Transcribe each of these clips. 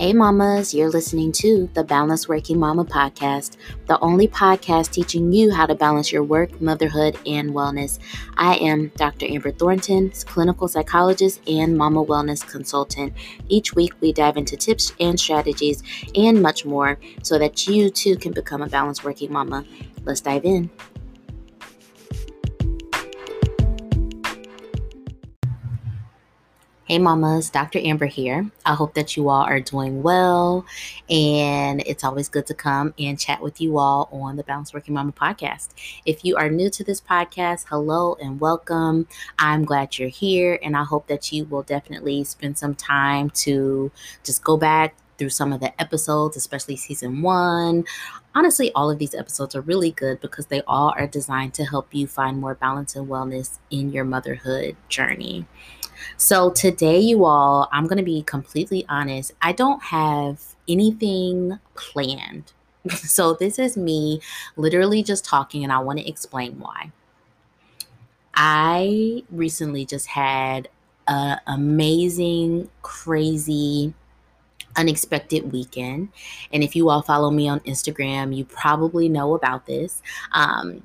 Hey, mamas, you're listening to the Balanced Working Mama podcast, the only podcast teaching you how to balance your work, motherhood, and wellness. I am Dr. Amber Thornton, clinical psychologist and mama wellness consultant. Each week, we dive into tips and strategies and much more so that you too can become a balanced working mama. Let's dive in. Hey mamas, Dr. Amber here. I hope that you all are doing well and it's always good to come and chat with you all on the Balanced Working Mama podcast. If you are new to this podcast, hello and welcome. I'm glad you're here and I hope that you will definitely spend some time to just go back through some of the episodes, especially season one. Honestly, all of these episodes are really good because they all are designed to help you find more balance and wellness in your motherhood journey. So, today, you all, I'm going to be completely honest. I don't have anything planned. so, this is me literally just talking, and I want to explain why. I recently just had an amazing, crazy, unexpected weekend. And if you all follow me on Instagram, you probably know about this. Um,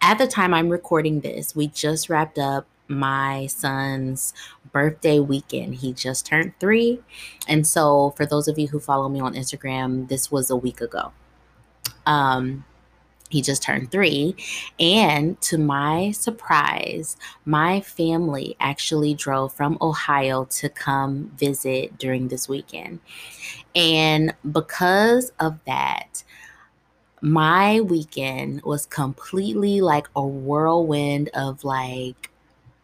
at the time I'm recording this, we just wrapped up my son's birthday weekend. He just turned three. And so, for those of you who follow me on Instagram, this was a week ago. Um, he just turned three. And to my surprise, my family actually drove from Ohio to come visit during this weekend. And because of that, my weekend was completely like a whirlwind of like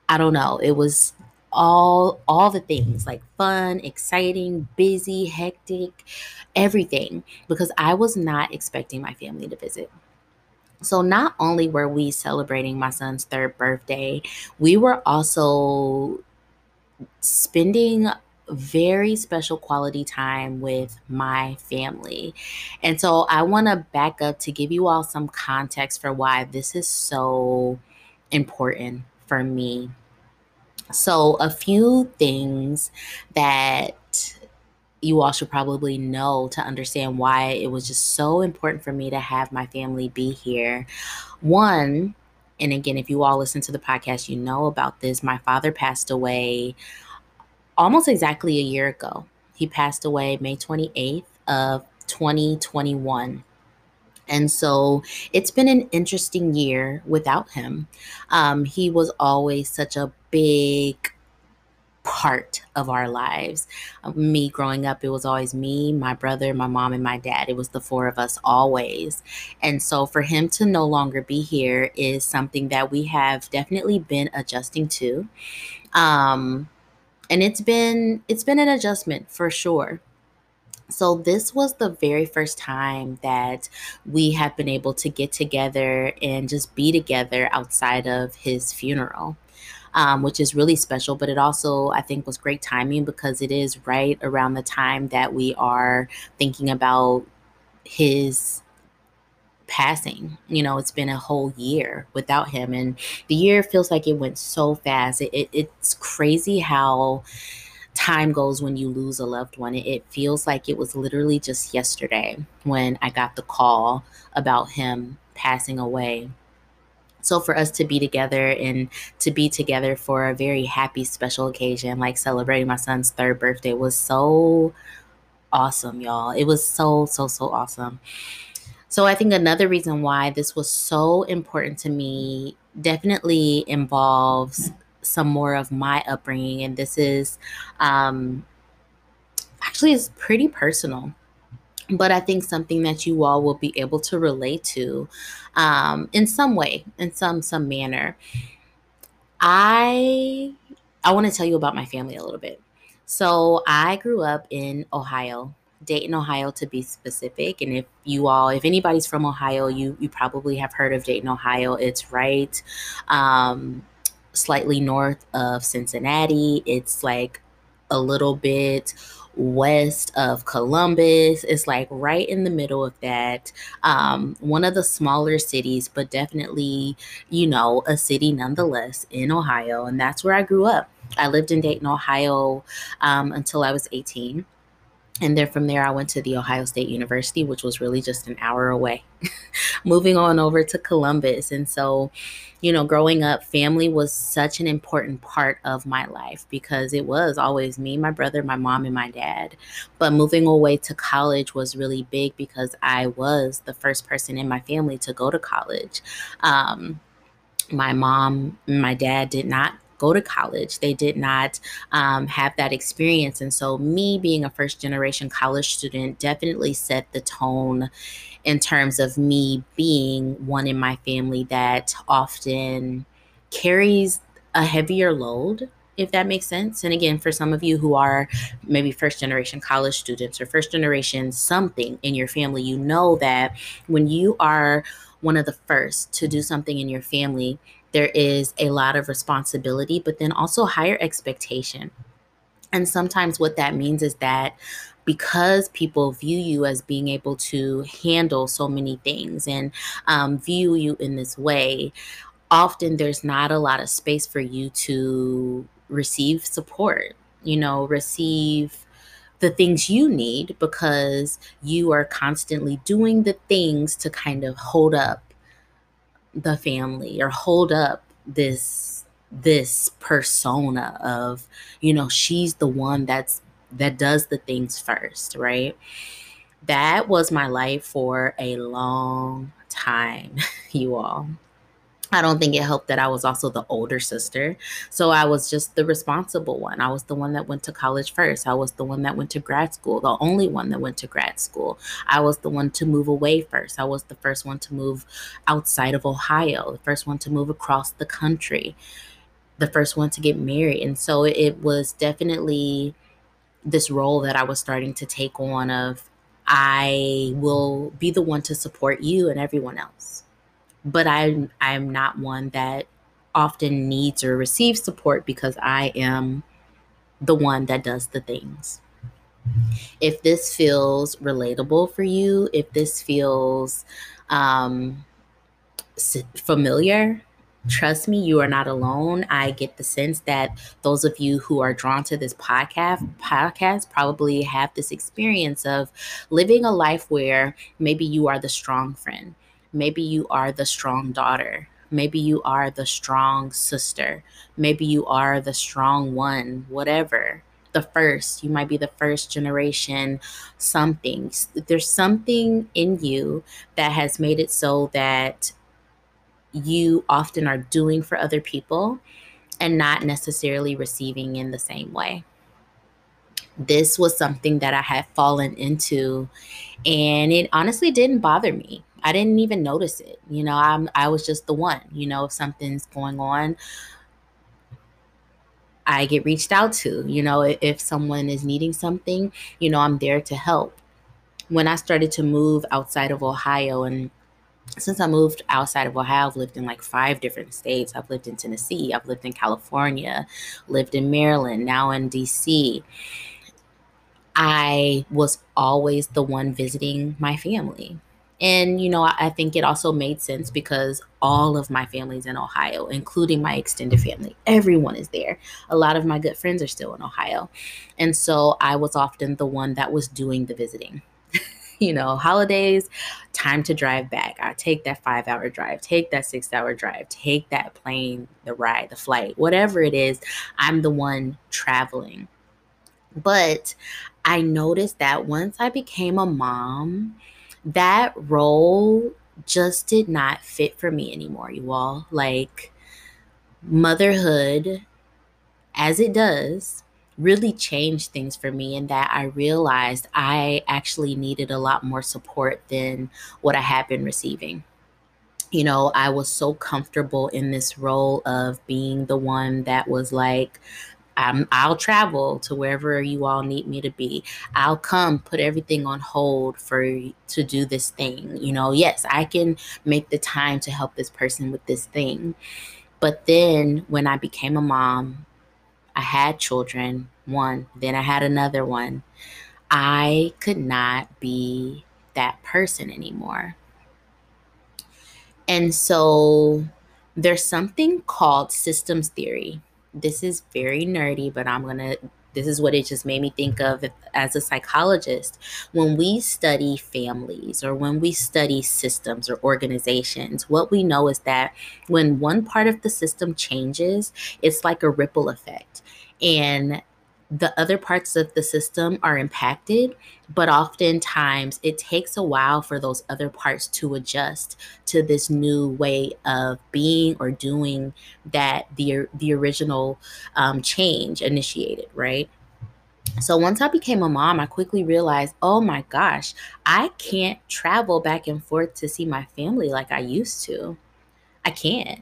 I don't know. It was all all the things like fun, exciting, busy, hectic, everything because I was not expecting my family to visit. So not only were we celebrating my son's third birthday, we were also spending very special quality time with my family. And so I want to back up to give you all some context for why this is so important for me. So, a few things that you all should probably know to understand why it was just so important for me to have my family be here. One, and again, if you all listen to the podcast, you know about this. My father passed away almost exactly a year ago. He passed away May 28th of 2021. And so it's been an interesting year without him. Um, he was always such a big part of our lives. Uh, me growing up, it was always me, my brother, my mom, and my dad. It was the four of us always. And so for him to no longer be here is something that we have definitely been adjusting to. Um, and it's been it's been an adjustment for sure. So, this was the very first time that we have been able to get together and just be together outside of his funeral. Um, which is really special. But it also, I think, was great timing because it is right around the time that we are thinking about his passing. You know, it's been a whole year without him, and the year feels like it went so fast. It, it, it's crazy how time goes when you lose a loved one. It, feels like it was literally just yesterday when I got the call about him passing away. So for us to be together and to be together for a very happy special occasion like celebrating my son's third birthday was so awesome, y'all. It was so so so awesome. So I think another reason why this was so important to me definitely involves some more of my upbringing, and this is um, actually is pretty personal but I think something that you all will be able to relate to um, in some way, in some some manner. I I want to tell you about my family a little bit. So I grew up in Ohio, Dayton, Ohio, to be specific. And if you all, if anybody's from Ohio, you you probably have heard of Dayton, Ohio. It's right um, slightly north of Cincinnati. It's like a little bit west of Columbus. It's like right in the middle of that. Um, one of the smaller cities, but definitely, you know, a city nonetheless in Ohio. And that's where I grew up. I lived in Dayton, Ohio um, until I was 18. and then from there, I went to the Ohio State University, which was really just an hour away. Moving on over to Columbus. And so, you know, growing up, family was such an important part of my life because it was always me, my brother, my mom, and my dad. But moving away to college was really big because I was the first person in my family to go to college. Um, my mom my dad did not go to college. They did not um, have that experience. And so, me being a first generation college student definitely set the tone in terms of me being one in my family that often carries a heavier load if that makes sense. And again, for some of you who are maybe first generation college students or first generation something in your family, you know that when you are one of the first to do something in your family, there is a lot of responsibility, but then also higher expectation. And sometimes what that means is that because people view you as being able to handle so many things and um, view you in this way, often there's not a lot of space for you to receive support, you know, receive the things you need because you are constantly doing the things to kind of hold up the family or hold up this this persona of you know she's the one that's that does the things first right? That was my life for a long time you all I don't think it helped that I was also the older sister. So I was just the responsible one. I was the one that went to college first. I was the one that went to grad school, the only one that went to grad school. I was the one to move away first. I was the first one to move outside of Ohio, the first one to move across the country, the first one to get married. And so it was definitely this role that I was starting to take on of I will be the one to support you and everyone else but I I'm not one that often needs or receives support because I am the one that does the things. If this feels relatable for you, if this feels um, familiar, trust me, you are not alone. I get the sense that those of you who are drawn to this podcast podcast probably have this experience of living a life where maybe you are the strong friend Maybe you are the strong daughter. Maybe you are the strong sister. Maybe you are the strong one, whatever. The first, you might be the first generation something. There's something in you that has made it so that you often are doing for other people and not necessarily receiving in the same way. This was something that I had fallen into, and it honestly didn't bother me. I didn't even notice it. You know, I'm I was just the one. You know, if something's going on, I get reached out to. You know, if someone is needing something, you know, I'm there to help. When I started to move outside of Ohio and since I moved outside of Ohio, I've lived in like five different states. I've lived in Tennessee, I've lived in California, lived in Maryland, now in DC. I was always the one visiting my family. And, you know, I, think it also made sense because all of my family's in Ohio, including my extended family. Everyone is there. A lot of my good friends are still in Ohio. And so I was often the one that was doing the visiting. you know, holidays, time to drive back. I take that five hour drive, take that six hour drive, take that plane, the ride, the flight, whatever it is. I'm the one traveling. But I noticed that once I became a mom, that role just did not fit for me anymore, you all. Like, motherhood, as it does, really changed things for me in that I realized I actually needed a lot more support than what I had been receiving. You know, I was so comfortable in this role of being the one that was like, I'm, I'll travel to wherever you all need me to be. I'll come put everything on hold for to do this thing. You know, yes, I can make the time to help this person with this thing. But then when I became a mom, I had children, one, then I had another one. I could not be that person anymore. And so there's something called systems theory this is very nerdy, but I'm going to this is what it just made me think of as a psychologist. When we study families or when we study systems or organizations, what we know is that when one part of the system changes, it's like a ripple effect. And the other parts of the system are impacted, but oftentimes it takes a while for those other parts to adjust to this new way of being or doing that the the original um, change initiated, right? So once I became a mom, I quickly realized, oh my gosh, I can't travel back and forth to see my family like I used to. I can't.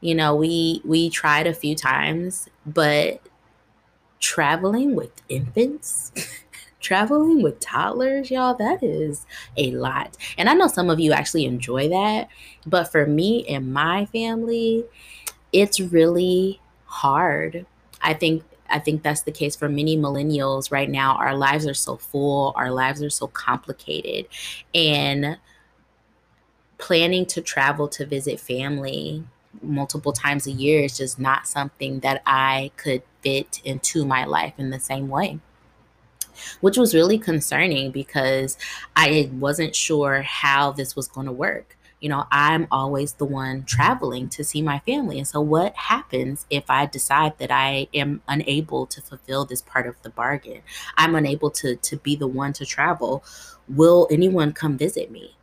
You know, we we tried a few times, but traveling with infants, traveling with toddlers, y'all, that is a lot. And I know some of you actually enjoy that, but for me and my family, it's really hard. I think I think that's the case for many millennials right now. Our lives are so full, our lives are so complicated. And planning to travel to visit family multiple times a year is just not something that I could fit into my life in the same way. Which was really concerning because I wasn't sure how this was going to work. You know, I'm always the one traveling to see my family. And so, what happens if I decide that I am unable to fulfill this part of the bargain? I'm unable to, to be the one to travel. Will anyone come visit me?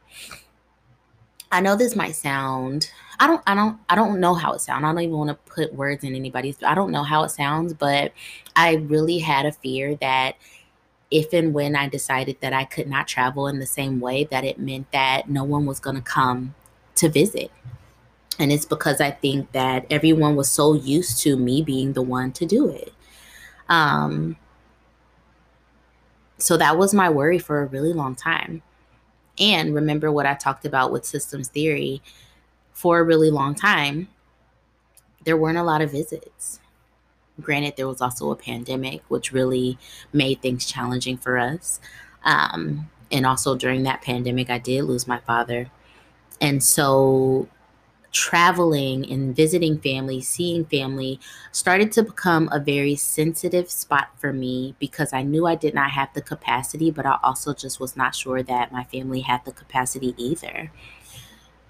I know this might sound I don't I don't I don't know how it sounds. I don't even want to put words in anybody's I don't know how it sounds, but I really had a fear that if and when I decided that I could not travel in the same way that it meant that no one was going to come to visit. And it's because I think that everyone was so used to me being the one to do it. Um so that was my worry for a really long time. And remember what I talked about with systems theory for a really long time, there weren't a lot of visits. Granted, there was also a pandemic, which really made things challenging for us. Um, and also during that pandemic, I did lose my father. And so traveling and visiting family, seeing family started to become a very sensitive spot for me because I knew I did not have the capacity, but I also just was not sure that my family had the capacity either.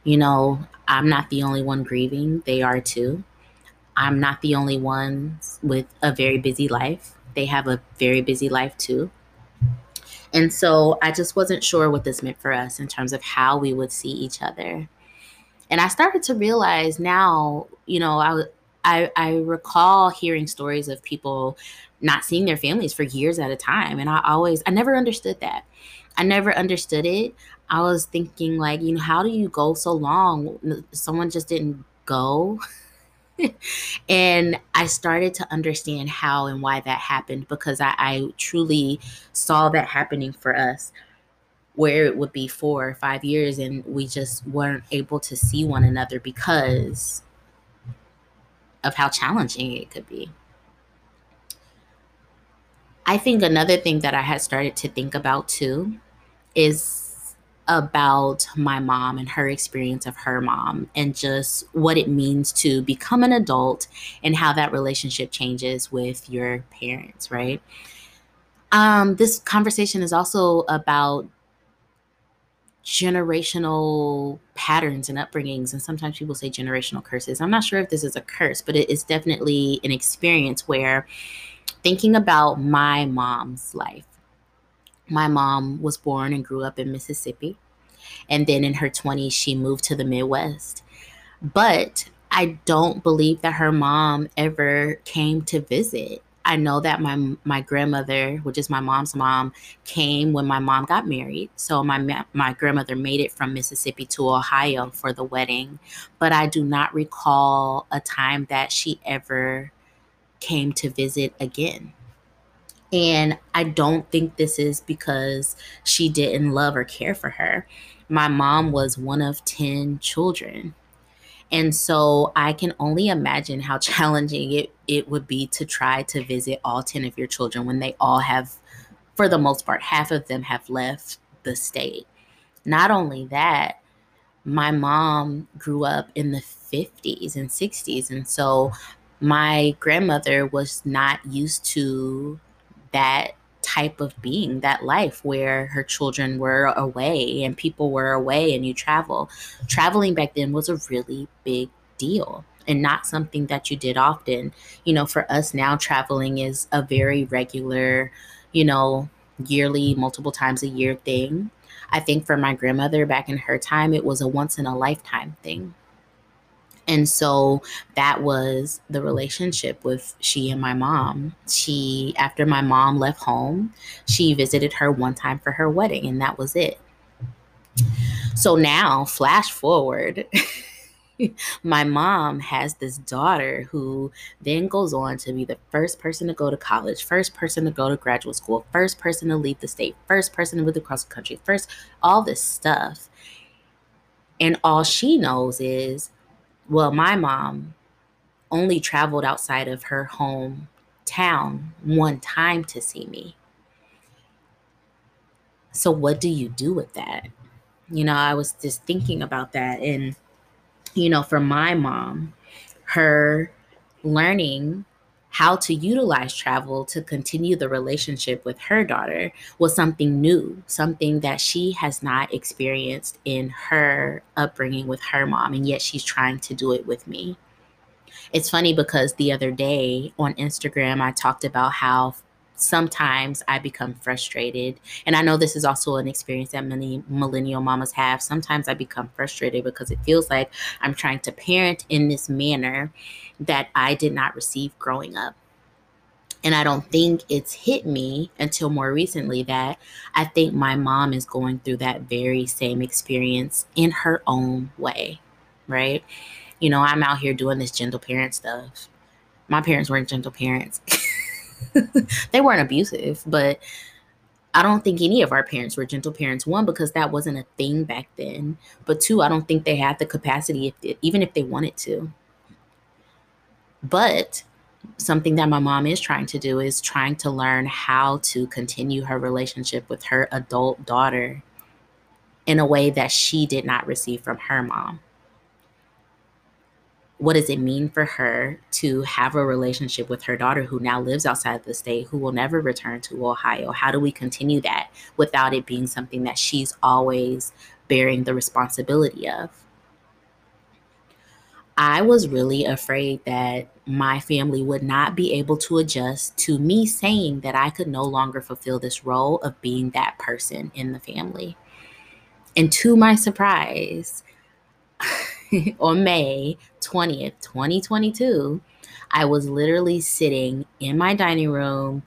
You know, I'm not the only one grieving, they are too. I'm not the only one with a very busy life. They have a very busy life too. And so I just wasn't sure what this meant for us in terms of how we would see each other and I started to realize now, you know, I, I, I recall hearing stories of people not seeing their families for years at a time. And I always, I never understood that. I never understood it. I was thinking, like, you know, how do you go so long? Someone just didn't go. and I started to understand how and why that happened because I, I truly saw that happening for us where it would be four or five years and we just weren't able to see one another because of how challenging it could be. I think another thing that I had started to think about too is about my mom and her experience of her mom and just what it means to become an adult and how that relationship changes with your parents, right? Um, this conversation is also about generational patterns and upbringings and sometimes people say generational curses. I'm not sure if this is a curse but it is definitely an experience where thinking about my mom's life my mom was born and grew up in mississippi and then in her 20s she moved to the midwest. But i don't believe that her mom ever came to visit I know that my my grandmother, which is my mom's mom, came when my mom got married. So my my grandmother made it from Mississippi to Ohio for the wedding, but I do not recall a time that she ever came to visit again. And I don't think this is because she didn't love or care for her. My mom was one of 10 children. And so I can only imagine how challenging it, it would be to try to visit all 10 of your children when they all have, for the most part, half of them have left the state. Not only that, my mom grew up in the 50s and 60s. And so my grandmother was not used to that type of being, that life where her children were away and people were away and you travel. Traveling back then was a really big deal and not something that you did often. You know, for us now, traveling is a very regular, you know, yearly, multiple times a year thing. I think for my grandmother back in her time, it was a once in a lifetime thing. And so that was the relationship with she and my mom. She, after my mom left home, she visited her one time for her wedding, and that was it. So now, flash forward. my mom has this daughter who then goes on to be the first person to go to college, first person to go to graduate school, first person to leave the state, first person to move across the country, first, all this stuff. And all she knows is, well, my mom only traveled outside of her hometown one time to see me. So, what do you do with that? You know, I was just thinking about that. And you know, for my mom, her learning how to utilize travel to continue the relationship with her daughter was something new, something that she has not experienced in her upbringing with her mom, and yet she's trying to do it with me. It's funny because the other day on Instagram, I talked about how sometimes I become frustrated. And I know this is also an experience that many millennial mamas have. Sometimes I become frustrated because it feels like I'm trying to parent in this manner that I did not receive growing up. And I don't think it's hit me until more recently that I think my mom is going through that very same experience in her own way, right? You know, I'm out here doing this gentle parent stuff. My parents weren't gentle parents. they weren't abusive, but I don't think any of our parents were gentle parents. One, because that wasn't a thing back then. But two, I don't think they had the capacity, if they, even if they wanted to. But something that my mom is trying to do is trying to learn how to continue her relationship with her adult daughter in a way that she did not receive from her mom what does it mean for her to have a relationship with her daughter who now lives outside the state who will never return to ohio? How do we continue that without it being something that she's always bearing the responsibility of? I was really afraid that my family would not be able to adjust to me saying that i could no longer fulfill this role of being that person in the family. And to my surprise on May 20th, 2022, I was literally sitting in my dining room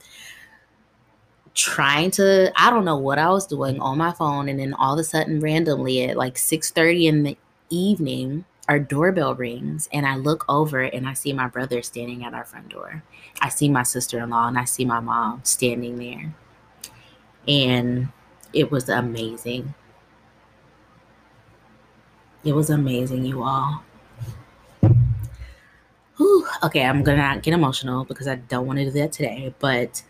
trying to I don't know what I was doing on my phone and then all of a sudden randomly at like 6:30 in the evening our doorbell rings and I look over and I see my brother standing at our front door. I see my sister-in-law and I see my mom standing there. And it was amazing. It was amazing, you all. Whew. Okay, I'm gonna not get emotional because I don't want to do that today, but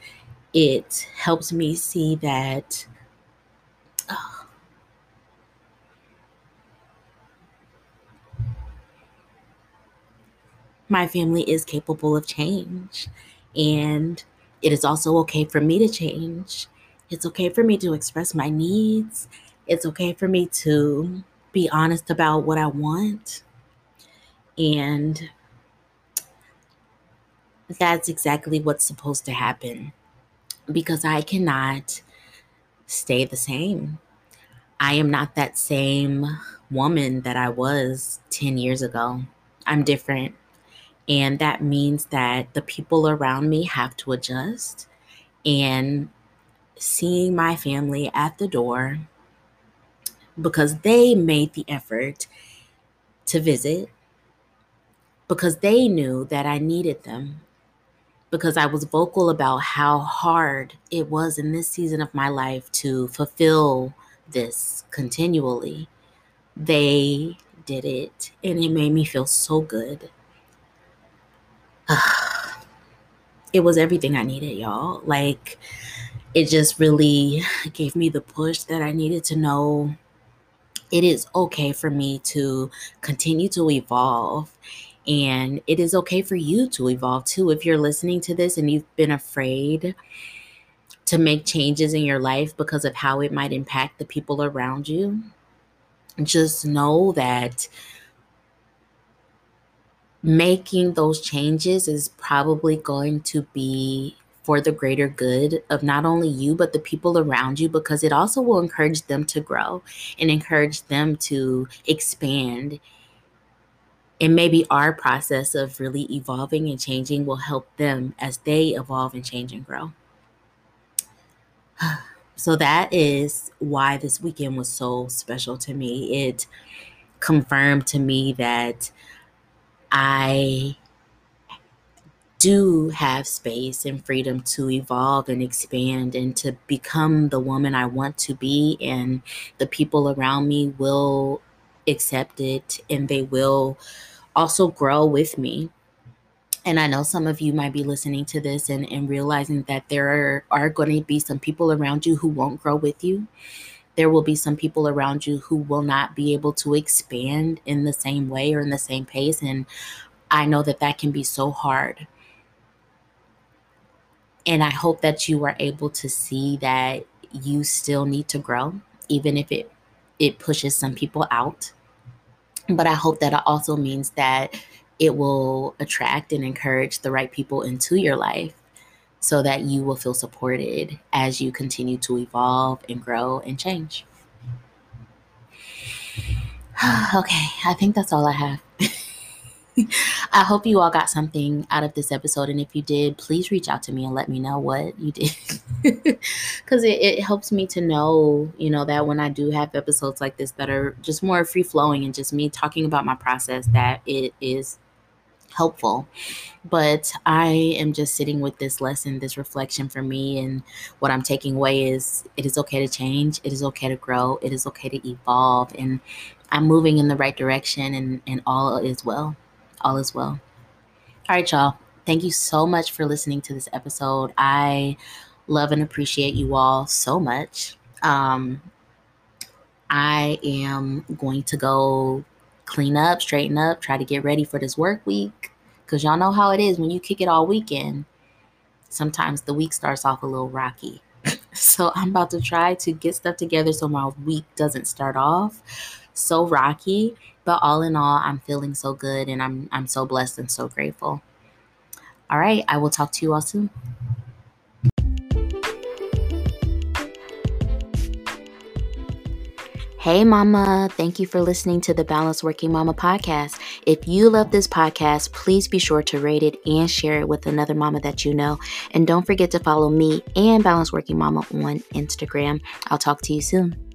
it helps me see that. Oh, my family is capable of change, and it is also okay for me to change. It's okay for me to express my needs. It's okay for me to be honest about what I want. And that's exactly what's supposed to happen because I cannot stay the same. I am not that same woman that I was 10 years ago. I'm different. And that means that the people around me have to adjust. And seeing my family at the door because they made the effort to visit, because they knew that I needed them, because I was vocal about how hard it was in this season of my life to fulfill this continually. They did it, and it made me feel so good. it was everything I needed, y'all. Like, it just really gave me the push that I needed to know it is okay for me to continue to evolve And it is okay for you to evolve too. If you're listening to this and you've been afraid to make changes in your life because of how it might impact the people around you, just know that making those changes is probably going to be for the greater good of not only you, but the people around you, because it also will encourage them to grow and encourage them to expand. And maybe our process of really evolving and changing will help them as they evolve and change and grow. So that is why this weekend was so special to me. It confirmed to me that I do have space and freedom to evolve and expand and to become the woman I want to be. And the people around me will accept it and they will also grow with me. And I know some of you might be listening to this and, and realizing that there are, are going to be some people around you who won't grow with you. There will be some people around you who will not be able to expand in the same way or in the same pace. And I know that that can be so hard. And I hope that you are able to see that you still need to grow, even if it it pushes some people out. But I hope that it also means that it will attract and encourage the right people into your life so that you will feel supported as you continue to evolve and grow and change. okay, I think that's all I have. I hope you all got something out of this episode. And if you did, please reach out to me and let me know what you did. Because it, it helps me to know, you know, that when I do have episodes like this that are just more free flowing and just me talking about my process, that it is helpful. But I am just sitting with this lesson, this reflection for me. And what I'm taking away is it is okay to change, it is okay to grow, it is okay to evolve. And I'm moving in the right direction, and, and all is well. All is well. All right, y'all. Thank you so much for listening to this episode. I love and appreciate you all so much. Um, I am going to go clean up, straighten up, try to get ready for this work week. Because y'all know how it is when you kick it all weekend. Sometimes the week starts off a little rocky. so I'm about to try to get stuff together so my week doesn't start off so rocky. But all in all, I'm feeling so good and I'm I'm so blessed and so grateful. All right, I will talk to you all soon. Hey, Mama. Thank you for listening to the Balanced Working Mama podcast. If you love this podcast, please be sure to rate it and share it with another mama that you know. And don't forget to follow me and Balanced Working Mama on Instagram. I'll talk to you soon.